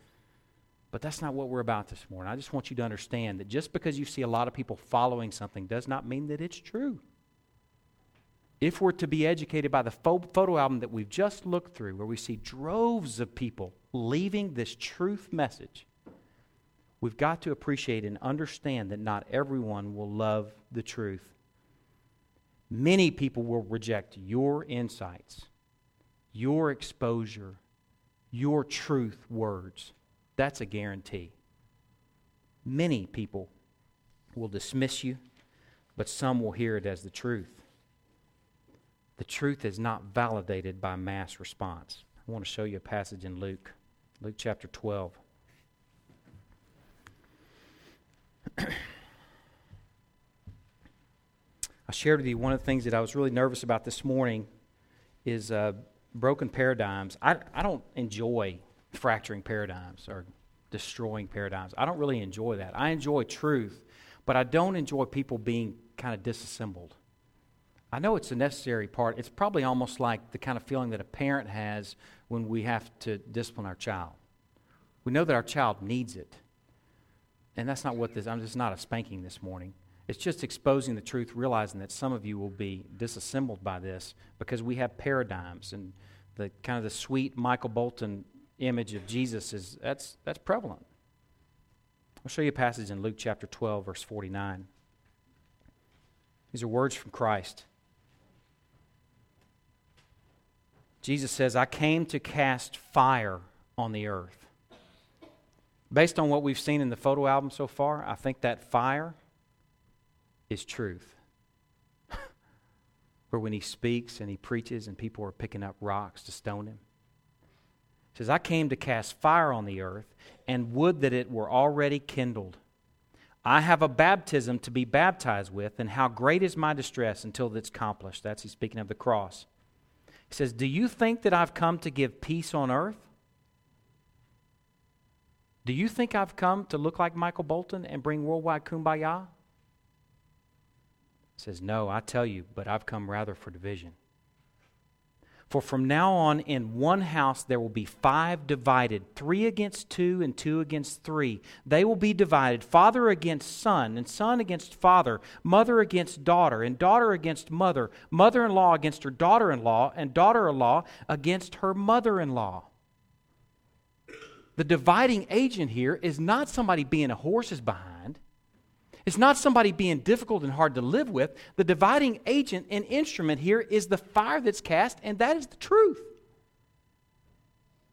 But that's not what we're about this morning. I just want you to understand that just because you see a lot of people following something does not mean that it's true. If we're to be educated by the photo album that we've just looked through, where we see droves of people leaving this truth message, we've got to appreciate and understand that not everyone will love the truth. Many people will reject your insights, your exposure, your truth words. That's a guarantee. Many people will dismiss you, but some will hear it as the truth. The truth is not validated by mass response. I want to show you a passage in Luke, Luke chapter 12. (clears throat) I shared with you one of the things that I was really nervous about this morning is uh, broken paradigms. I, I don't enjoy fracturing paradigms or destroying paradigms. I don't really enjoy that. I enjoy truth, but I don't enjoy people being kind of disassembled. I know it's a necessary part. It's probably almost like the kind of feeling that a parent has when we have to discipline our child. We know that our child needs it. And that's not what this, I'm just not a spanking this morning. It's just exposing the truth, realizing that some of you will be disassembled by this because we have paradigms and the kind of the sweet Michael Bolton image of Jesus is that's that's prevalent. I'll show you a passage in Luke chapter 12 verse 49. These are words from Christ. Jesus says, "I came to cast fire on the earth." Based on what we've seen in the photo album so far, I think that fire is truth. (laughs) Where when he speaks and he preaches and people are picking up rocks to stone him. He says, I came to cast fire on the earth and would that it were already kindled. I have a baptism to be baptized with, and how great is my distress until it's accomplished. That's he's speaking of the cross. He says, Do you think that I've come to give peace on earth? Do you think I've come to look like Michael Bolton and bring worldwide kumbaya? Says, No, I tell you, but I've come rather for division. For from now on, in one house there will be five divided, three against two and two against three. They will be divided, father against son, and son against father, mother against daughter, and daughter against mother, mother in law against her daughter in law, and daughter in law against her mother in law. The dividing agent here is not somebody being a horse's behind. It's not somebody being difficult and hard to live with. The dividing agent and instrument here is the fire that's cast, and that is the truth.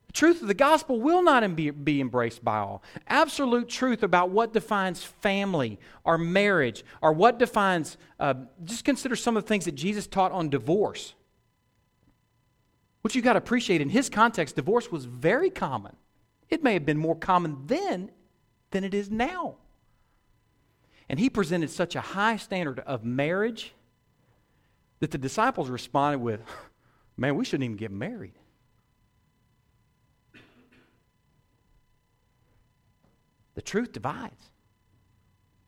The truth of the gospel will not be embraced by all. Absolute truth about what defines family or marriage or what defines, uh, just consider some of the things that Jesus taught on divorce. What you've got to appreciate in his context, divorce was very common. It may have been more common then than it is now. And he presented such a high standard of marriage that the disciples responded with, Man, we shouldn't even get married. The truth divides.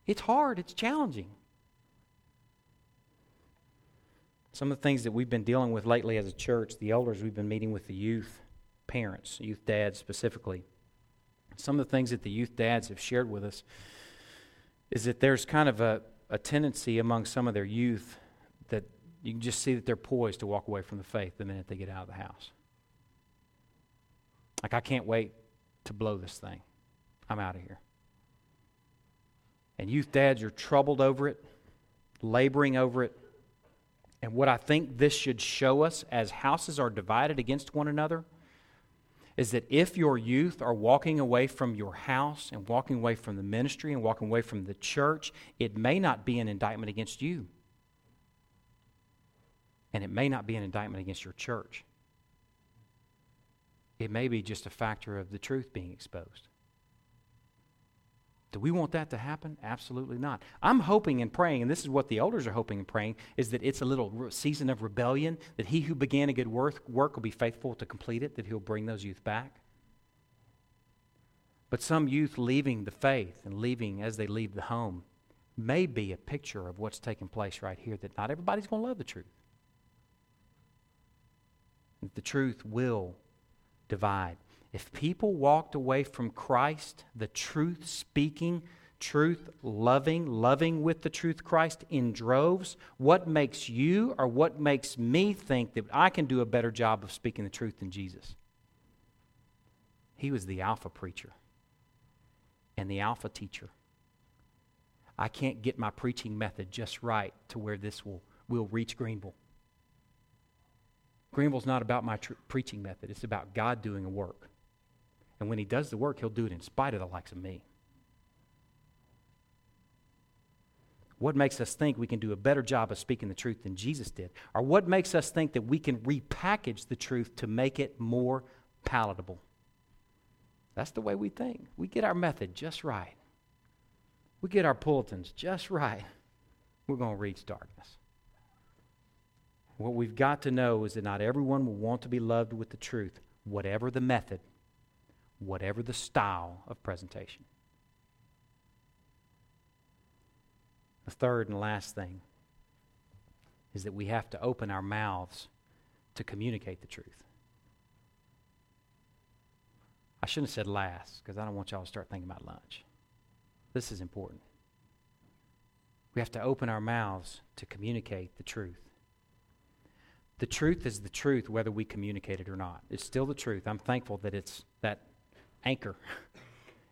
It's hard, it's challenging. Some of the things that we've been dealing with lately as a church, the elders, we've been meeting with the youth, parents, youth dads specifically. Some of the things that the youth dads have shared with us is that there's kind of a, a tendency among some of their youth that you can just see that they're poised to walk away from the faith the minute they get out of the house. Like, I can't wait to blow this thing. I'm out of here. And youth dads are troubled over it, laboring over it. And what I think this should show us as houses are divided against one another is that if your youth are walking away from your house and walking away from the ministry and walking away from the church, it may not be an indictment against you. And it may not be an indictment against your church. It may be just a factor of the truth being exposed. Do we want that to happen? Absolutely not. I'm hoping and praying, and this is what the elders are hoping and praying, is that it's a little season of rebellion, that he who began a good work, work will be faithful to complete it, that he'll bring those youth back. But some youth leaving the faith and leaving as they leave the home may be a picture of what's taking place right here, that not everybody's going to love the truth. That the truth will divide. If people walked away from Christ, the truth speaking, truth loving, loving with the truth Christ in droves, what makes you or what makes me think that I can do a better job of speaking the truth than Jesus? He was the alpha preacher and the alpha teacher. I can't get my preaching method just right to where this will, will reach Greenville. Greenville's not about my tr- preaching method, it's about God doing a work. And when he does the work, he'll do it in spite of the likes of me. What makes us think we can do a better job of speaking the truth than Jesus did? Or what makes us think that we can repackage the truth to make it more palatable? That's the way we think. We get our method just right. We get our bulletins just right. We're going to reach darkness. What we've got to know is that not everyone will want to be loved with the truth, whatever the method whatever the style of presentation. The third and last thing is that we have to open our mouths to communicate the truth. I shouldn't have said last because I don't want y'all to start thinking about lunch. This is important. We have to open our mouths to communicate the truth. The truth is the truth whether we communicate it or not. It's still the truth. I'm thankful that it's that anchor.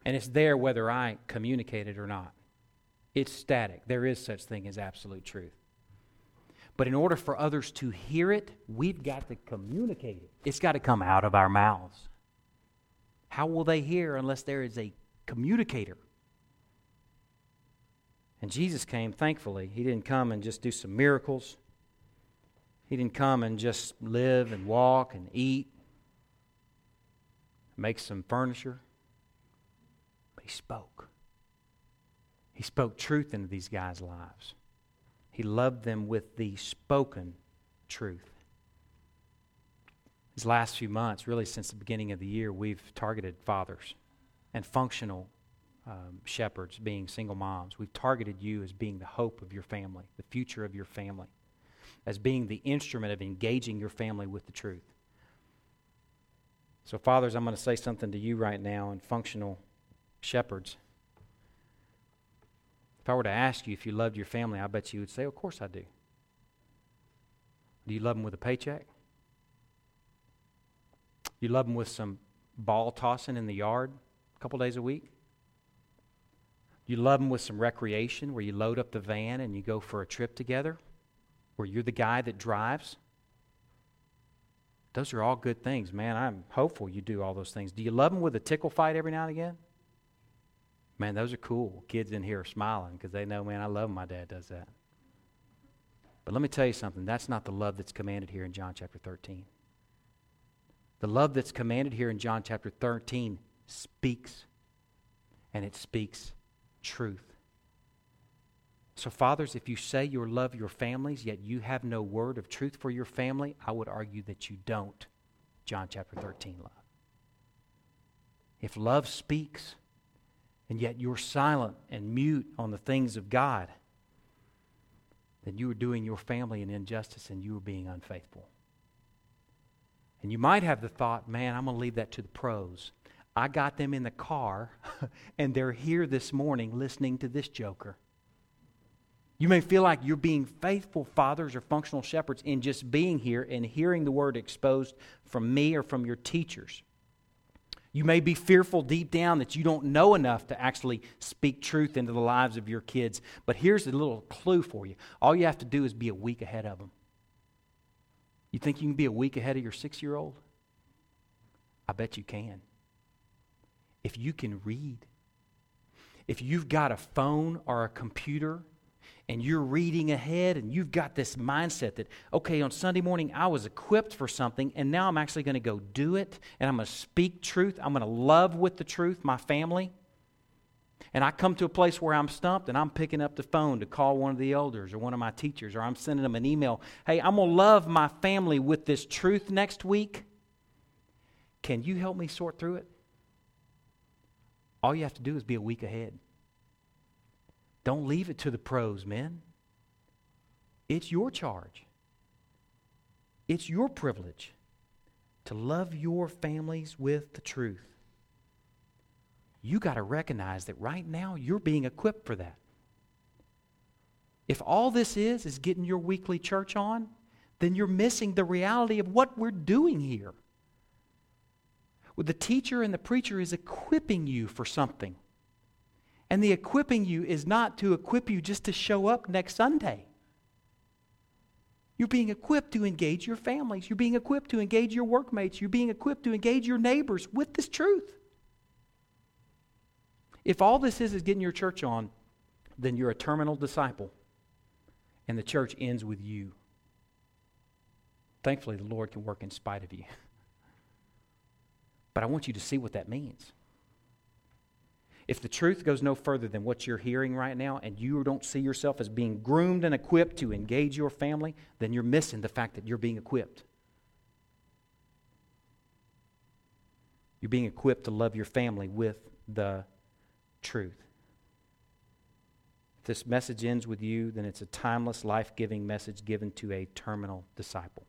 And it's there whether I communicate it or not. It's static. There is such thing as absolute truth. But in order for others to hear it, we've got to communicate it. It's got to come out of our mouths. How will they hear unless there is a communicator? And Jesus came, thankfully. He didn't come and just do some miracles. He didn't come and just live and walk and eat make some furniture. But he spoke. He spoke truth into these guys' lives. He loved them with the spoken truth. These last few months, really since the beginning of the year, we've targeted fathers and functional um, shepherds being single moms. We've targeted you as being the hope of your family, the future of your family. as being the instrument of engaging your family with the truth. So, fathers, I'm going to say something to you right now, and functional shepherds. If I were to ask you if you loved your family, I bet you would say, Of course I do. Do you love them with a paycheck? You love them with some ball tossing in the yard a couple days a week? You love them with some recreation where you load up the van and you go for a trip together, where you're the guy that drives? Those are all good things, man. I'm hopeful you do all those things. Do you love them with a tickle fight every now and again? Man, those are cool. Kids in here are smiling because they know, man, I love when my dad does that. But let me tell you something. That's not the love that's commanded here in John chapter 13. The love that's commanded here in John chapter 13 speaks, and it speaks truth. So, fathers, if you say you love your families, yet you have no word of truth for your family, I would argue that you don't. John chapter 13 love. If love speaks, and yet you're silent and mute on the things of God, then you are doing your family an injustice and you are being unfaithful. And you might have the thought, man, I'm going to leave that to the pros. I got them in the car, (laughs) and they're here this morning listening to this joker. You may feel like you're being faithful fathers or functional shepherds in just being here and hearing the word exposed from me or from your teachers. You may be fearful deep down that you don't know enough to actually speak truth into the lives of your kids. But here's a little clue for you all you have to do is be a week ahead of them. You think you can be a week ahead of your six year old? I bet you can. If you can read, if you've got a phone or a computer and you're reading ahead and you've got this mindset that, okay, on Sunday morning I was equipped for something and now I'm actually going to go do it and I'm going to speak truth. I'm going to love with the truth my family. And I come to a place where I'm stumped and I'm picking up the phone to call one of the elders or one of my teachers or I'm sending them an email. Hey, I'm going to love my family with this truth next week. Can you help me sort through it? All you have to do is be a week ahead. Don't leave it to the pros, men. It's your charge. It's your privilege to love your families with the truth. You got to recognize that right now you're being equipped for that. If all this is is getting your weekly church on, then you're missing the reality of what we're doing here. Well, the teacher and the preacher is equipping you for something. And the equipping you is not to equip you just to show up next Sunday. You're being equipped to engage your families. You're being equipped to engage your workmates. You're being equipped to engage your neighbors with this truth. If all this is is getting your church on, then you're a terminal disciple, and the church ends with you. Thankfully, the Lord can work in spite of you. (laughs) But I want you to see what that means. If the truth goes no further than what you're hearing right now and you don't see yourself as being groomed and equipped to engage your family, then you're missing the fact that you're being equipped. You're being equipped to love your family with the truth. If this message ends with you, then it's a timeless, life giving message given to a terminal disciple.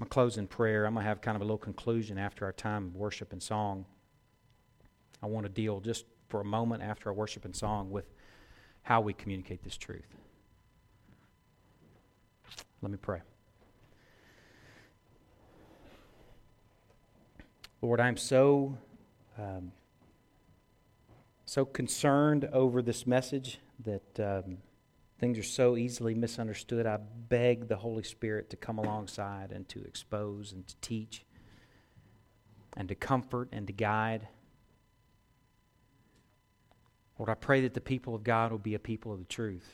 I'm going to close in prayer. I'm going to have kind of a little conclusion after our time of worship and song. I want to deal just for a moment after our worship and song with how we communicate this truth. Let me pray. Lord, I'm so um, so concerned over this message that um, things are so easily misunderstood, I beg the Holy Spirit to come alongside and to expose and to teach and to comfort and to guide. Lord, I pray that the people of God will be a people of the truth.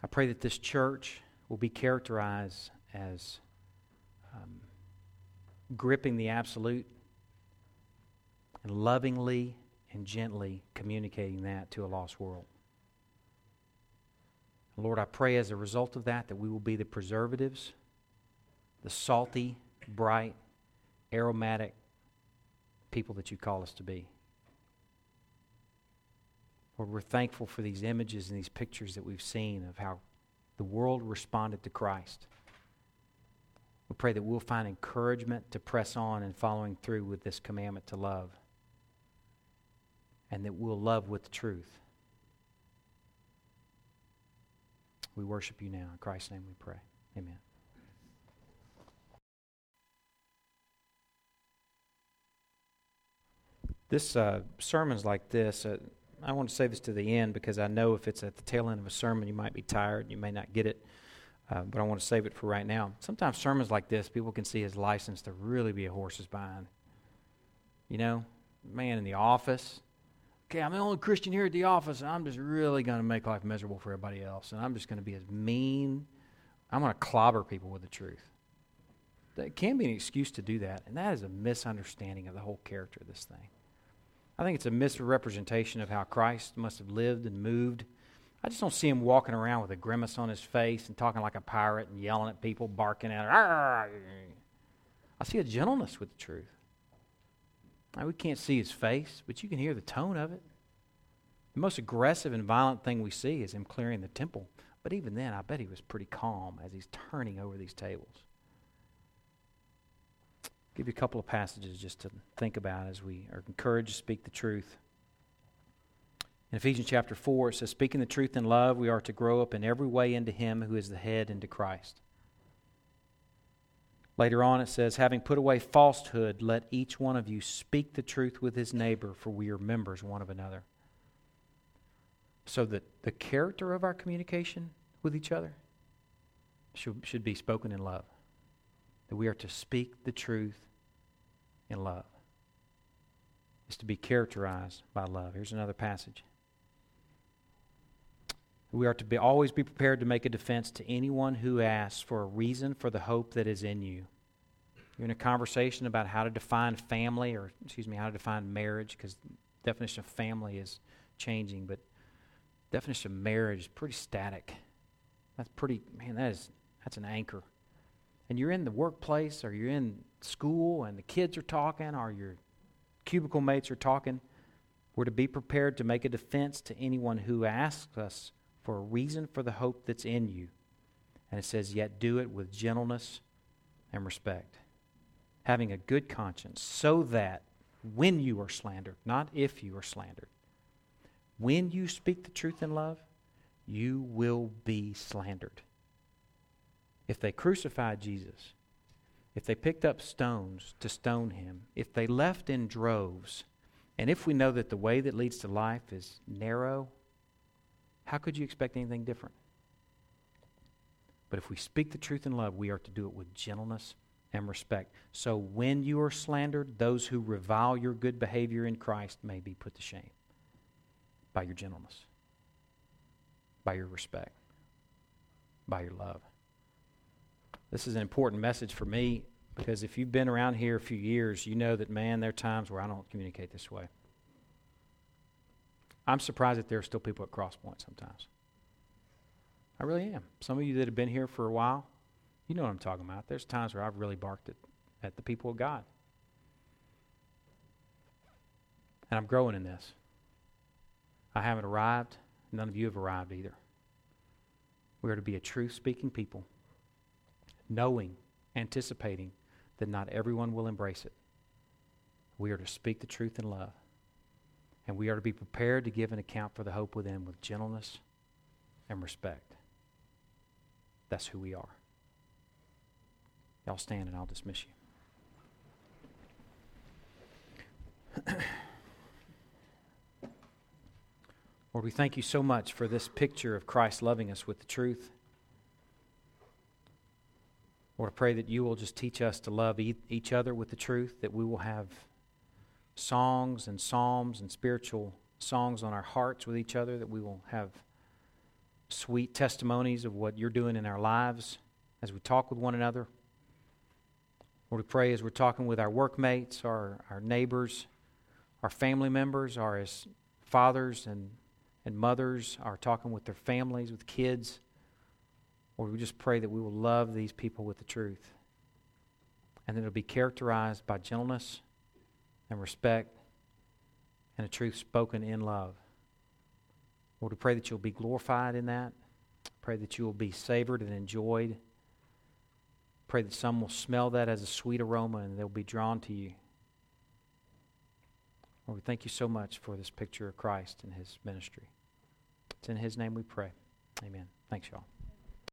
I pray that this church will be characterized as um, gripping the absolute and lovingly and gently communicating that to a lost world. Lord, I pray as a result of that that we will be the preservatives, the salty, bright, aromatic people that you call us to be. Lord, we're thankful for these images and these pictures that we've seen of how the world responded to Christ. We pray that we'll find encouragement to press on and following through with this commandment to love. And that we'll love with truth. We worship you now. In Christ's name we pray. Amen. This uh, sermon's like this. Uh, I want to say this to the end because I know if it's at the tail end of a sermon, you might be tired. You may not get it. Uh, but I want to save it for right now. Sometimes sermons like this, people can see his license to really be a horse's behind. You know, man in the office. Okay, I'm the only Christian here at the office, and I'm just really going to make life miserable for everybody else. And I'm just going to be as mean. I'm going to clobber people with the truth. That can be an excuse to do that, and that is a misunderstanding of the whole character of this thing. I think it's a misrepresentation of how Christ must have lived and moved I just don't see him walking around with a grimace on his face and talking like a pirate and yelling at people, barking at I see a gentleness with the truth. We can't see his face, but you can hear the tone of it. The most aggressive and violent thing we see is him clearing the temple. But even then, I bet he was pretty calm as he's turning over these tables. I'll give you a couple of passages just to think about as we are encouraged to speak the truth. In Ephesians chapter 4, it says, Speaking the truth in love, we are to grow up in every way into Him who is the head, into Christ. Later on, it says, Having put away falsehood, let each one of you speak the truth with his neighbor, for we are members one of another. So that the character of our communication with each other should, should be spoken in love. That we are to speak the truth in love. It's to be characterized by love. Here's another passage. We are to be, always be prepared to make a defense to anyone who asks for a reason for the hope that is in you. You're in a conversation about how to define family, or excuse me, how to define marriage, because definition of family is changing, but definition of marriage is pretty static. That's pretty man. That is that's an anchor. And you're in the workplace, or you're in school, and the kids are talking, or your cubicle mates are talking. We're to be prepared to make a defense to anyone who asks us for a reason for the hope that's in you. And it says, Yet do it with gentleness and respect, having a good conscience, so that when you are slandered, not if you are slandered, when you speak the truth in love, you will be slandered. If they crucified Jesus, if they picked up stones to stone him, if they left in droves, and if we know that the way that leads to life is narrow how could you expect anything different? But if we speak the truth in love, we are to do it with gentleness and respect. So when you are slandered, those who revile your good behavior in Christ may be put to shame by your gentleness, by your respect, by your love. This is an important message for me because if you've been around here a few years, you know that, man, there are times where I don't communicate this way. I'm surprised that there are still people at Crosspoint sometimes. I really am. Some of you that have been here for a while, you know what I'm talking about. There's times where I've really barked at, at the people of God. And I'm growing in this. I haven't arrived. None of you have arrived either. We are to be a truth speaking people, knowing, anticipating that not everyone will embrace it. We are to speak the truth in love. And we are to be prepared to give an account for the hope within with gentleness and respect. That's who we are. Y'all stand and I'll dismiss you. (clears throat) Lord, we thank you so much for this picture of Christ loving us with the truth. Lord, I pray that you will just teach us to love each other with the truth, that we will have songs and psalms and spiritual songs on our hearts with each other, that we will have sweet testimonies of what you're doing in our lives as we talk with one another. Lord, we pray as we're talking with our workmates, our, our neighbors, our family members, our as fathers and, and mothers are talking with their families, with kids. Lord, we just pray that we will love these people with the truth. And that it'll be characterized by gentleness and respect and a truth spoken in love. Lord, we pray that you'll be glorified in that. Pray that you will be savored and enjoyed. Pray that some will smell that as a sweet aroma and they'll be drawn to you. Lord, we thank you so much for this picture of Christ and his ministry. It's in his name we pray. Amen. Thanks, y'all.